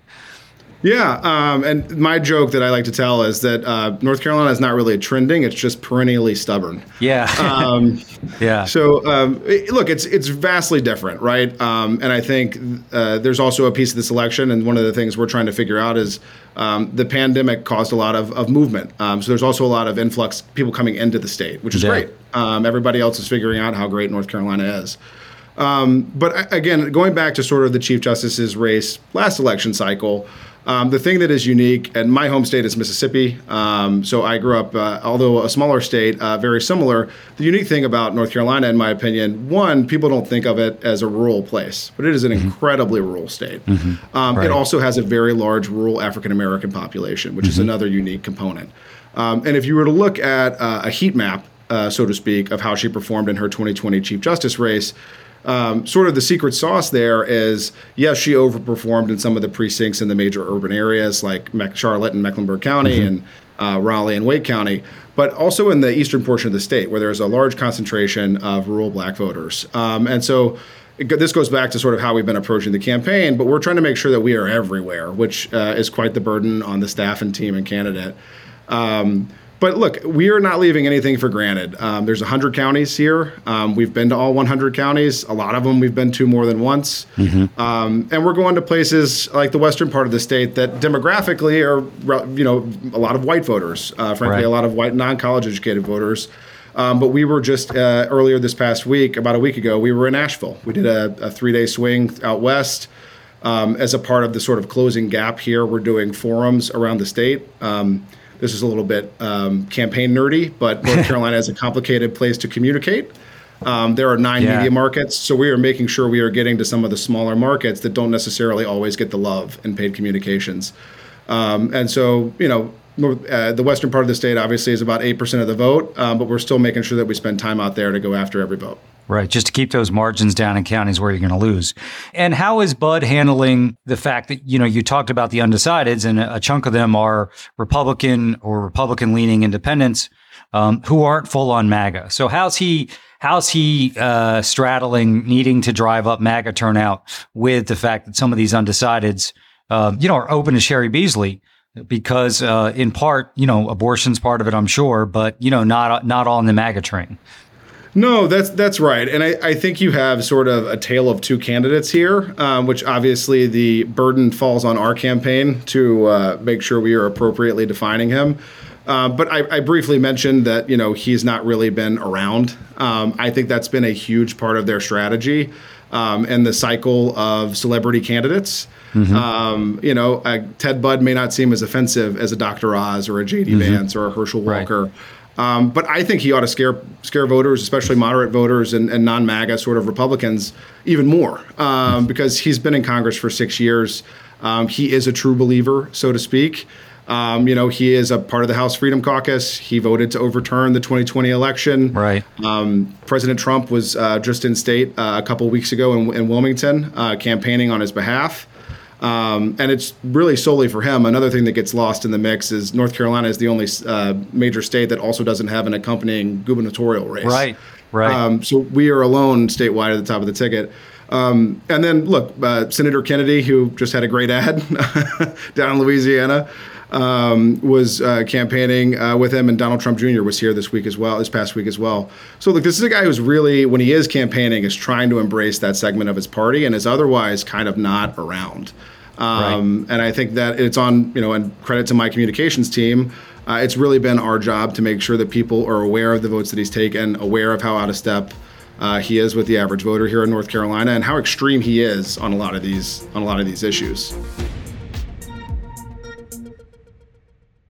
S4: Yeah, um, and my joke that I like to tell is that uh, North Carolina is not really trending; it's just perennially stubborn.
S1: Yeah, um, yeah.
S4: So um, it, look, it's it's vastly different, right? Um, and I think uh, there's also a piece of this election, and one of the things we're trying to figure out is um, the pandemic caused a lot of, of movement. Um, so there's also a lot of influx, people coming into the state, which is yeah. great. everybody else is figuring out how great North Carolina is. but again, going back to sort of the Chief Justice's race last election cycle. Um, the thing that is unique, and my home state is Mississippi. Um, so I grew up, uh, although a smaller state, uh, very similar. The unique thing about North Carolina, in my opinion, one, people don't think of it as a rural place, but it is an mm-hmm. incredibly rural state. Mm-hmm. Um, right. It also has a very large rural African American population, which mm-hmm. is another unique component. Um, and if you were to look at uh, a heat map, uh, so to speak, of how she performed in her 2020 Chief Justice race, um, sort of the secret sauce there is yes, she overperformed in some of the precincts in the major urban areas like Charlotte and Mecklenburg County mm-hmm. and uh, Raleigh and Wake County, but also in the eastern portion of the state where there's a large concentration of rural black voters. Um, and so this goes back to sort of how we've been approaching the campaign, but we're trying to make sure that we are everywhere, which uh, is quite the burden on the staff and team and candidate. Um, but look, we are not leaving anything for granted. Um, there's 100 counties here. Um, we've been to all 100 counties. A lot of them we've been to more than once. Mm-hmm. Um, and we're going to places like the western part of the state that demographically are, you know, a lot of white voters. Uh, frankly, right. a lot of white non-college educated voters. Um, but we were just uh, earlier this past week, about a week ago, we were in Asheville. We did a, a three day swing out west. Um, as a part of the sort of closing gap here, we're doing forums around the state. Um, this is a little bit um, campaign nerdy, but North Carolina is a complicated place to communicate. Um, there are nine
S1: Yeah.
S4: media markets, so we are making sure we are getting to some of the smaller markets that don't necessarily always get the love in paid communications. Um, and so, you know, uh, the western part of the state obviously is about 8% of the vote, um, but we're still making sure that we spend time out there to go after every vote.
S1: Right, just to keep those margins down in counties where you're going to lose. And how is Budd handling the fact that, you know, you talked about the undecideds and a chunk of them are Republican or Republican leaning independents um, who aren't full on MAGA. So how's he how's he uh, straddling needing to drive up MAGA turnout with the fact that some of these undecideds, uh, you know, are open to Cheri Beasley because uh, in part, you know, abortion's part of it, I'm sure, but you know, not not all in the MAGA train.
S4: No, that's that's right, and I, I think you have sort of a tale of two candidates here, um, which obviously the burden falls on our campaign to uh, make sure we are appropriately defining him. Uh, but I, I briefly mentioned that you know he's not really been around. Um, I think that's been a huge part of their strategy um, and the cycle of celebrity candidates. Um, you know, uh, Ted Budd may not seem as offensive as a Dr. Oz or a J.D. Vance or a Herschel
S1: Right.
S4: Um, but I think he ought to scare scare voters, especially moderate voters and, and non MAGA sort of Republicans, even more um, because he's been in Congress for six years. Um, he is a true believer, so to speak. Um, you know, he is a part of the House Freedom Caucus. He voted to overturn the 2020 election.
S1: Right.
S4: Um, President Trump was uh, just in state uh, a couple weeks ago in, in Wilmington, uh, campaigning on his behalf. Um, and it's really solely for him. Another thing that gets lost in the mix is North Carolina is the only uh, major state that also doesn't have an accompanying gubernatorial race.
S1: Right, right.
S4: Um, so we are alone statewide at the top of the ticket. Um, and then look, uh, Senator Kennedy, who just had a great ad down in Louisiana, um, was uh, campaigning uh, with him, and Donald Trump Jr. was here this week as well, this past week as well. So look, this is a guy who's really, when he is campaigning, is trying to embrace that segment of his party, and is otherwise kind of not around. Um, And I think that it's on, you know, and credit to my communications team. Uh, it's really been our job to make sure that people are aware of the votes that he's taken, aware of how out of step uh, he is with the average voter here in North Carolina, and how extreme he is on a lot of these on a lot of these issues.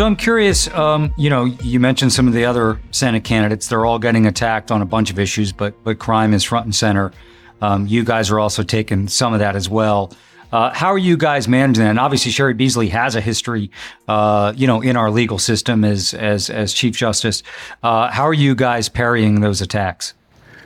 S1: So I'm curious. Um, you know, you mentioned some of the other Senate candidates. They're all getting attacked on a bunch of issues, but but crime is front and center. Um, you guys are also taking some of that as well. Uh, how are you guys managing that? And obviously, Cheri Beasley has a history, uh, you know, in our legal system as as as Chief Justice. Uh, how are you guys parrying those attacks?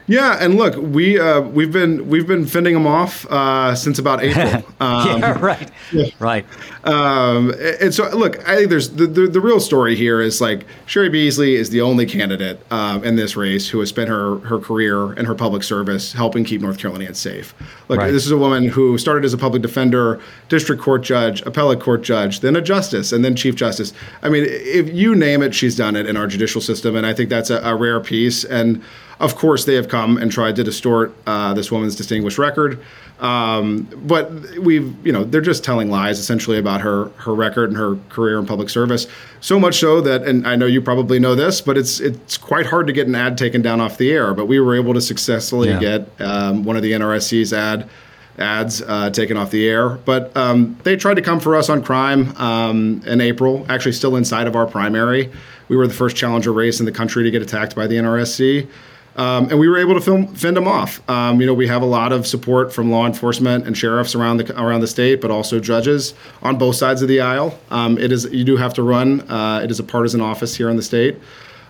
S4: Yeah, and look, we uh, we've been we've been fending them off uh, since about April. Um,
S1: yeah, right, right.
S4: Um, and so, look, I think there's the, the, the real story here is like Cheri Beasley is the only candidate um, in this race who has spent her her career in her public service helping keep North Carolinians safe. Look,
S1: Right.
S4: this is a woman who started as a public defender, district court judge, appellate court judge, then a justice, and then chief justice. I mean, if you name it, she's done it in our judicial system, and I think that's a, a rare piece. And of course, they have come and tried to distort uh, this woman's distinguished record. Um, but we've, you know, they're just telling lies essentially about her her record and her career in public service. So much so that, and I know you probably know this, but it's it's quite hard to get an ad taken down off the air. But we were able to successfully
S1: Yeah.
S4: get um, one of the NRSC's ad ads uh, taken off the air. But um, they tried to come for us on crime um, in April, actually, still inside of our primary. We were the first challenger race in the country to get attacked by the NRSC. Um, and we were able to film, fend them off. Um, you know, we have a lot of support from law enforcement and sheriffs around the around the state, but also judges on both sides of the aisle. Um, it is you do have to run. Uh, it is a partisan office here in the state.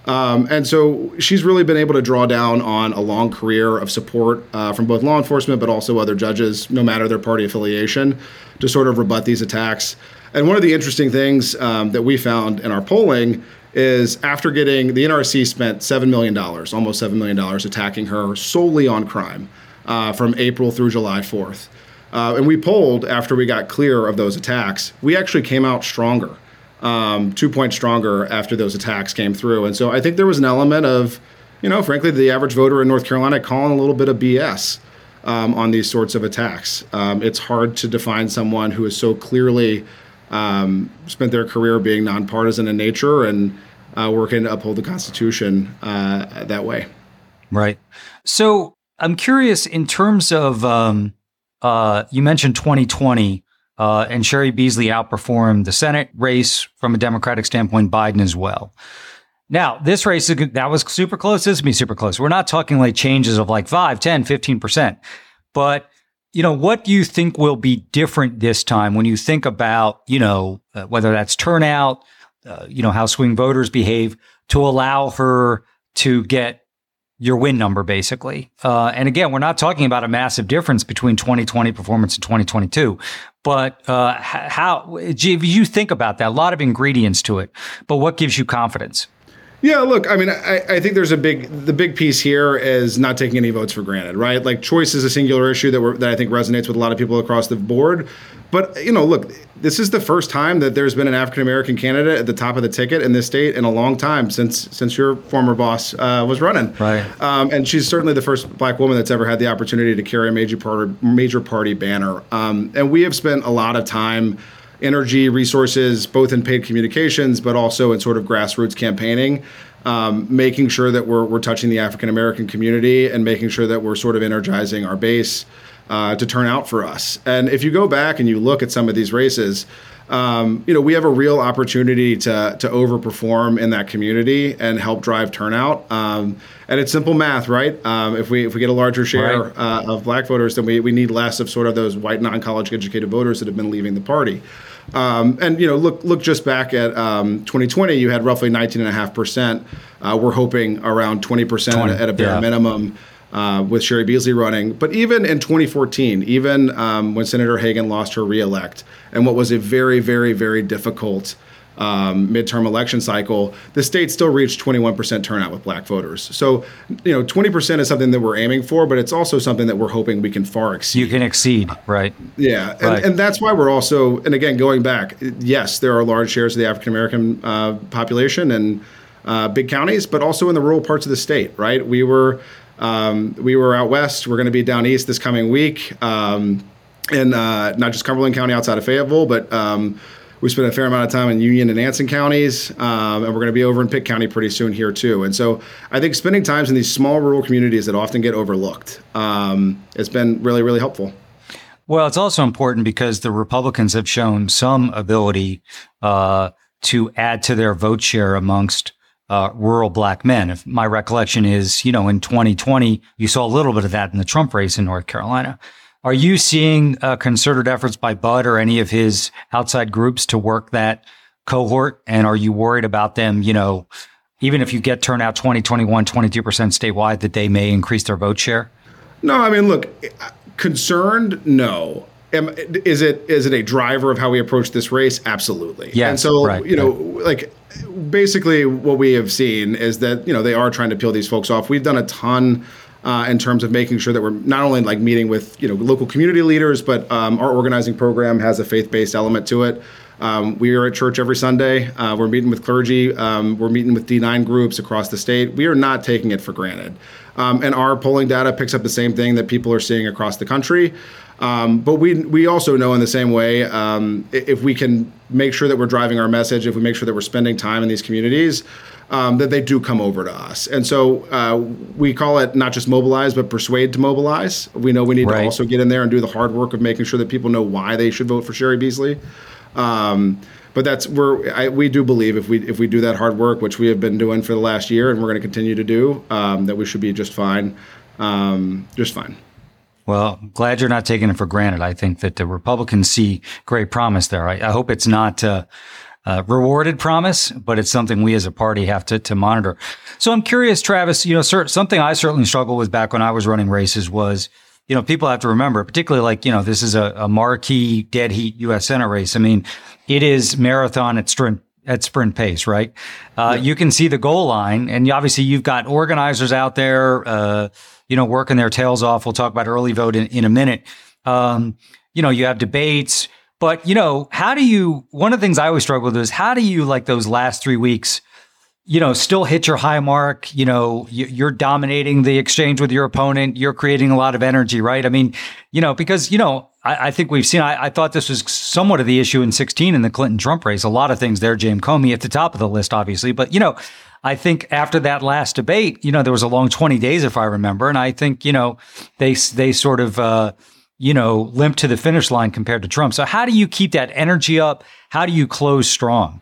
S4: Um, and so she's really been able to draw down on a long career of support uh, from both law enforcement, but also other judges, no matter their party affiliation, to sort of rebut these attacks. And one of the interesting things um, that we found in our polling is after getting the NRSC spent $7 million, almost $7 million, attacking her solely on crime uh, from April through July 4th. Uh, and we polled after we got clear of those attacks, we actually came out stronger um, two points stronger after those attacks came through. And so I think there was an element of, you know, frankly, the average voter in North Carolina calling a little bit of BS um, on these sorts of attacks. Um, it's hard to define someone who is so clearly um, spent their career being nonpartisan in nature and uh, working to uphold the Constitution uh, that way.
S1: Right. So I'm curious in terms of, um, uh, you mentioned 2020. Uh, and Cheri Beasley outperformed the Senate race from a Democratic standpoint, Biden as well. Now, this race, that was super close. This would be super close. We're not talking like changes of like 5, 10, 15%. But, you know, what do you think will be different this time when you think about, you know, uh, whether that's turnout, uh, you know, how swing voters behave to allow her to get your win number, basically. Uh, and again, we're not talking about a massive difference between 2020 performance and 2022. But uh, how, if you think about that, a lot of ingredients to it. But what gives you confidence?
S4: Yeah, look, I mean, I, I, think there's a big the big piece here is not taking any votes for granted, right? Like choice is a singular issue that that I think resonates with a lot of people across the board. But you know, look, this is the first time that there's been an African American candidate at the top of the ticket in this state in a long time since since your former boss uh, was running.
S1: Right.
S4: Um, and she's certainly the first black woman that's ever had the opportunity to carry a major party major party banner. Um, and we have spent a lot of time energy, resources, both in paid communications, but also in sort of grassroots campaigning, um, making sure that we're, we're touching the African American community and making sure that we're sort of energizing our base uh, to turn out for us. And if you go back and you look at some of these races, um, you know, we have a real opportunity to to overperform in that community and help drive turnout. Um, and it's simple math, right? Um, if we if we get a larger share right. uh, of black voters, then we, we need less of sort of those white non-college educated voters that have been leaving the party. Um, and you know, look look just back at um, 2020, you had roughly 19.5 percent. Uh, we're hoping around 20 percent at a bare yeah. minimum uh, with Cheri Beasley running. But even in 2014, even um, when Senator Hagan lost her reelect, and what was a very, very, very difficult um, midterm election cycle, the state still reached 21% turnout with black voters. So, you know, 20% is something that we're aiming for, but it's also something that we're hoping we can far exceed.
S1: You can exceed, right?
S4: Yeah. And, right. and that's why we're also, and again, going back, yes, there are large shares of the African American uh, population and uh, big counties, but also in the rural parts of the state, right? We were um, we were out west. We're going to be down east this coming week, um, in uh, not just Cumberland County outside of Fayetteville, but um, we spent a fair amount of time in Union and Anson counties, um, and we're going to be over in Pitt County pretty soon here too. And so I think spending times in these small rural communities that often get overlooked, um, has been really really helpful.
S1: Well, it's also important because the Republicans have shown some ability uh, to add to their vote share amongst uh, rural black men. If my recollection is, you know, in 2020, you saw a little bit of that in the Trump race in North Carolina. Are you seeing uh, concerted efforts by Budd or any of his outside groups to work that cohort? And are you worried about them, you know, even if you get turnout 20, 21, 22% statewide, that they may increase their vote share?
S4: No, I mean, look, concerned, no. Am, is it is it a driver of how we approach this race? Absolutely.
S1: Yeah.
S4: And so,
S1: right,
S4: you know, right. like basically what we have seen is that you know they are trying to peel these folks off. We've done a ton. Uh, in terms of making sure that we're not only like meeting with you know local community leaders, but um, our organizing program has a faith-based element to it. Um, we are at church every Sunday. Uh, we're meeting with clergy. Um, we're meeting with D9 groups across the state. We are not taking it for granted. Um, and our polling data picks up the same thing that people are seeing across the country. Um, but we we also know in the same way um, if we can make sure that we're driving our message, if we make sure that we're spending time in these communities, um, that they do come over to us. And so uh, we call it not just mobilize, but persuade to mobilize. We know we need right. to also get in there and do the hard work of making sure that people know why they should vote for Cheri Beasley. Um, but that's where I, we do believe if we if we do that hard work, which we have been doing for the last year, and we're going to continue to do, um, that we should be just fine, um, just fine.
S1: Well, glad you're not taking it for granted. I think that the Republicans see great promise there. I, I hope it's not uh, uh, rewarded promise, but it's something we as a party have to, to monitor. So I'm curious, Travis, you know, sir, something I certainly struggled with back when I was running races was, you know, people have to remember, particularly like, you know, this is a, a marquee dead heat U.S. Senate race. I mean, it is marathon at sprint at sprint pace, right? Uh, yeah. You can see the goal line, and obviously you've got organizers out there, uh, you know, working their tails off. We'll talk about early vote in, in a minute. Um, you know, you have debates, but you know, how do you? One of the things I always struggle with is how do you like those last three weeks? You know, still hit your high mark. You know, you're dominating the exchange with your opponent. You're creating a lot of energy, right? I mean, you know, because you know, I, I think we've seen. I, I, thought this was somewhat of the issue in 16 in the Clinton Trump race. A lot of things there. James Comey at the top of the list, obviously, but you know, I think after that last debate, you know, there was a long 20 days, if I remember. And I think, you know, they, they sort of, uh, you know, limp to the finish line compared to Trump. So how do you keep that energy up? How do you close strong?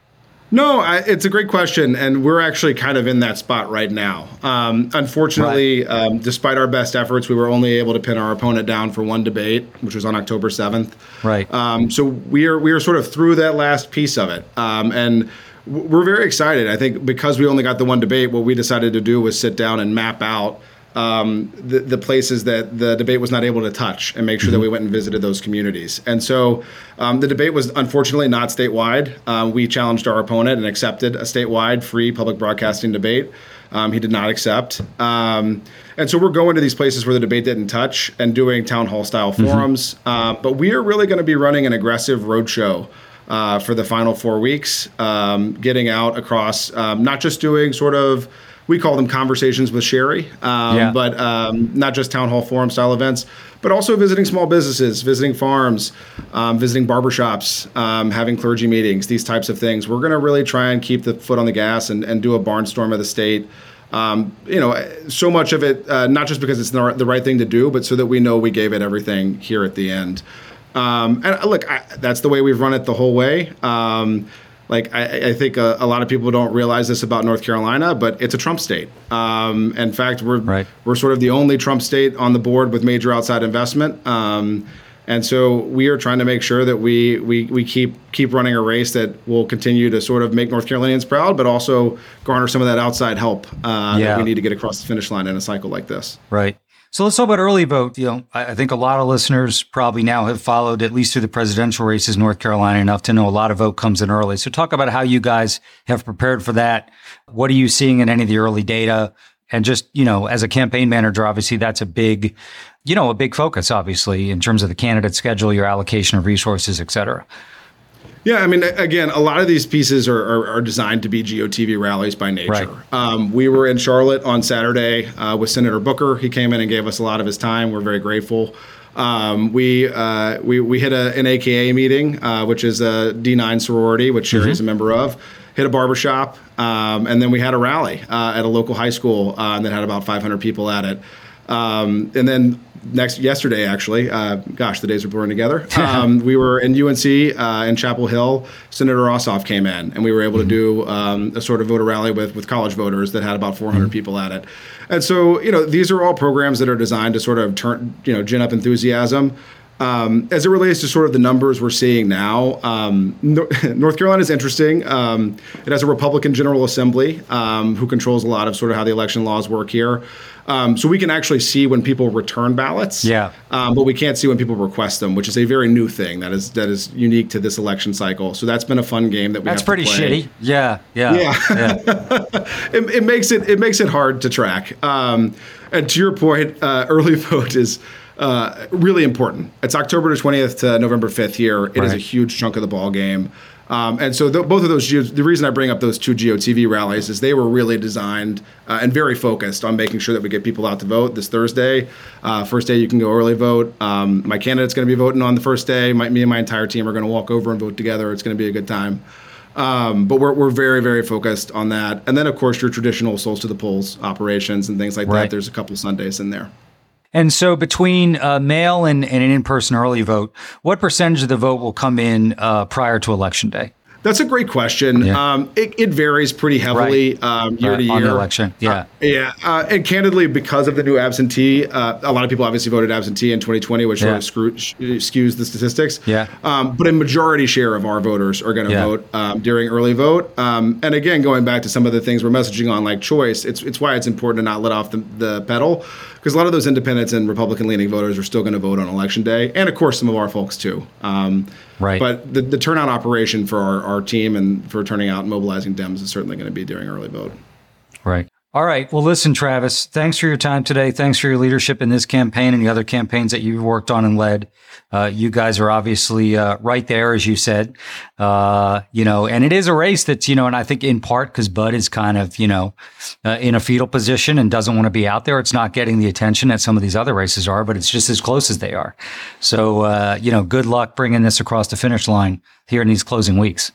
S4: No, I, it's a great question, and we're actually kind of in that spot right now. Um, unfortunately, right. um, despite our best efforts, we were only able to pin our opponent down for one debate, which was on October seventh.
S1: Right.
S4: Um, so we are we are sort of through that last piece of it, um, and we're very excited. I think because we only got the one debate, what we decided to do was sit down and map out um, the, the, places that the debate was not able to touch and make sure mm-hmm. that we went and visited those communities. And so um, the debate was unfortunately not statewide. Um, we challenged our opponent and accepted a statewide free public broadcasting debate. Um, he did not accept. Um, and so we're going to these places where the debate didn't touch and doing town hall style mm-hmm. forums. Uh, but we are really going to be running an aggressive roadshow uh, for the final four weeks, um, getting out across, um, not just doing sort of, we call them conversations with Cheri, um, yeah. but um, not just town hall forum style events, but also visiting small businesses, visiting farms, um, visiting barbershops, um, having clergy meetings, these types of things. We're going to really try and keep the foot on the gas and, and do a barnstorm of the state. Um, you know, so much of it, uh, not just because it's the, the right thing to do, but so that we know we gave it everything here at the end. Um, and uh, look, I, that's the way we've run it the whole way. Um, like I, I think a, a, lot of people don't realize this about North Carolina, but it's a Trump state. Um, in fact, we're right. we're sort of the only Trump state on the board with major outside investment. Um, and so we are trying to make sure that we, we we keep keep running a race that will continue to sort of make North Carolinians proud, but also garner some of that outside help uh, yeah. that we need to get across the finish line in a cycle like this.
S1: Right. So let's talk about early vote. You know, I, think a lot of listeners probably now have followed at least through the presidential races North Carolina enough to know a lot of vote comes in early. So talk about how you guys have prepared for that. What are you seeing in any of the early data? And just, you know, as a campaign manager, obviously that's a big, you know, a big focus, obviously, in terms of the candidate schedule, your allocation of resources, et cetera.
S4: Yeah, I mean, again, a lot of these pieces are, are, are designed to be GOTV rallies by nature. Right. Um, we were in Charlotte on Saturday uh, with Senator Booker. He came in and gave us a lot of his time. We're very grateful. Um, we, uh, we we hit a, an AKA meeting, uh, which is a D9 sorority, which Cheri mm-hmm. is a member of. Hit a barbershop, um, and then we had a rally uh, at a local high school uh, that had about 500 people at it. Um, and then next yesterday actually uh, gosh the days are blurring together um, we were in unc uh, in chapel hill senator ossoff came in and we were able mm-hmm. to do um, a sort of voter rally with, with college voters that had about 400 mm-hmm. people at it and so you know these are all programs that are designed to sort of turn you know gin up enthusiasm um, as it relates to sort of the numbers we're seeing now, um, North Carolina is interesting. Um, it has a Republican General Assembly um, who controls a lot of sort of how the election laws work here. Um, so we can actually see when people return ballots.
S1: Yeah.
S4: Um, but we can't see when people request them, which is a very new thing that is that is unique to this election cycle. So that's been a fun game that we.
S1: That's pretty shitty. Yeah.
S4: Yeah. Yeah. yeah. it, it, makes it it makes it hard to track. Um, and to your point, uh, early vote is. Uh, really important. It's October 20th to November 5th here. It right. is a huge chunk of the ball game. Um, and so the, both of those, the reason I bring up those two GOTV rallies is they were really designed uh, and very focused on making sure that we get people out to vote this Thursday. Uh, first day you can go early vote. Um, my candidate's going to be voting on the first day. My, me and my entire team are going to walk over and vote together. It's going to be a good time. Um, but we're, we're very, very focused on that. And then, of course, your traditional souls to the polls operations and things like
S1: Right.
S4: that. There's a couple Sundays in there.
S1: And so between uh, mail and, and an in-person early vote, what percentage of the vote will come in uh, prior to election day?
S4: That's a great question.
S1: Yeah.
S4: Um, it, it varies pretty heavily um, year
S1: Right,
S4: to year.
S1: on the election, yeah.
S4: Yeah, uh, and candidly, because of the new absentee, uh, a lot of people obviously voted absentee in 2020, which
S1: Yeah.
S4: sort of screw, sh- skews the statistics.
S1: Yeah.
S4: Um, but a majority share of our voters are going to
S1: Yeah.
S4: vote um, during early vote. Um, and again, going back to some of the things we're messaging on, like choice, it's it's why it's important to not let off the, the pedal, because a lot of those independents and Republican-leaning voters are still going to vote on election day, and of course, some of our folks too.
S1: Right.
S4: But the, the turnout operation for our, our team and for turning out and mobilizing Dems is certainly going to be during early vote.
S1: Right. All right. Well, listen, Travis, thanks for your time today. Thanks for your leadership in this campaign and the other campaigns that you've worked on and led. Uh, you guys are obviously uh, right there, as you said. Uh, you know, and it is a race that's, you know, and I think in part because Budd is kind of, you know, uh, in a fetal position and doesn't want to be out there. It's not getting the attention that some of these other races are, but it's just as close as they are. So, uh, you know, good luck bringing this across the finish line here in these closing weeks.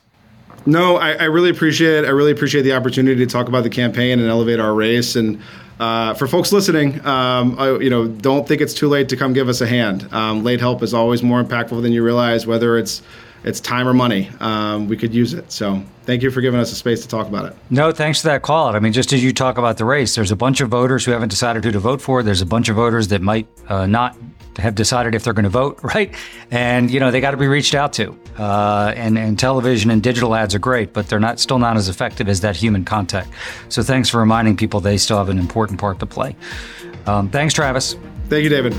S4: No, I, I really appreciate it. I really appreciate the opportunity to talk about the campaign and elevate our race. And uh, for folks listening, um, I, you know, don't think it's too late to come give us a hand. Um, late help is always more impactful than you realize, whether it's it's time or money. Um, we could use it. So thank you for giving us a space to talk about it.
S1: No, thanks for that call. I mean, just as you talk about the race, there's a bunch of voters who haven't decided who to vote for. There's a bunch of voters that might uh, not have decided if they're going to vote, right? And you know they got to be reached out to. Uh, and and television and digital ads are great, but they're not still not as effective as that human contact. So thanks for reminding people they still have an important part to play. Um, thanks, Travis.
S4: Thank you, David.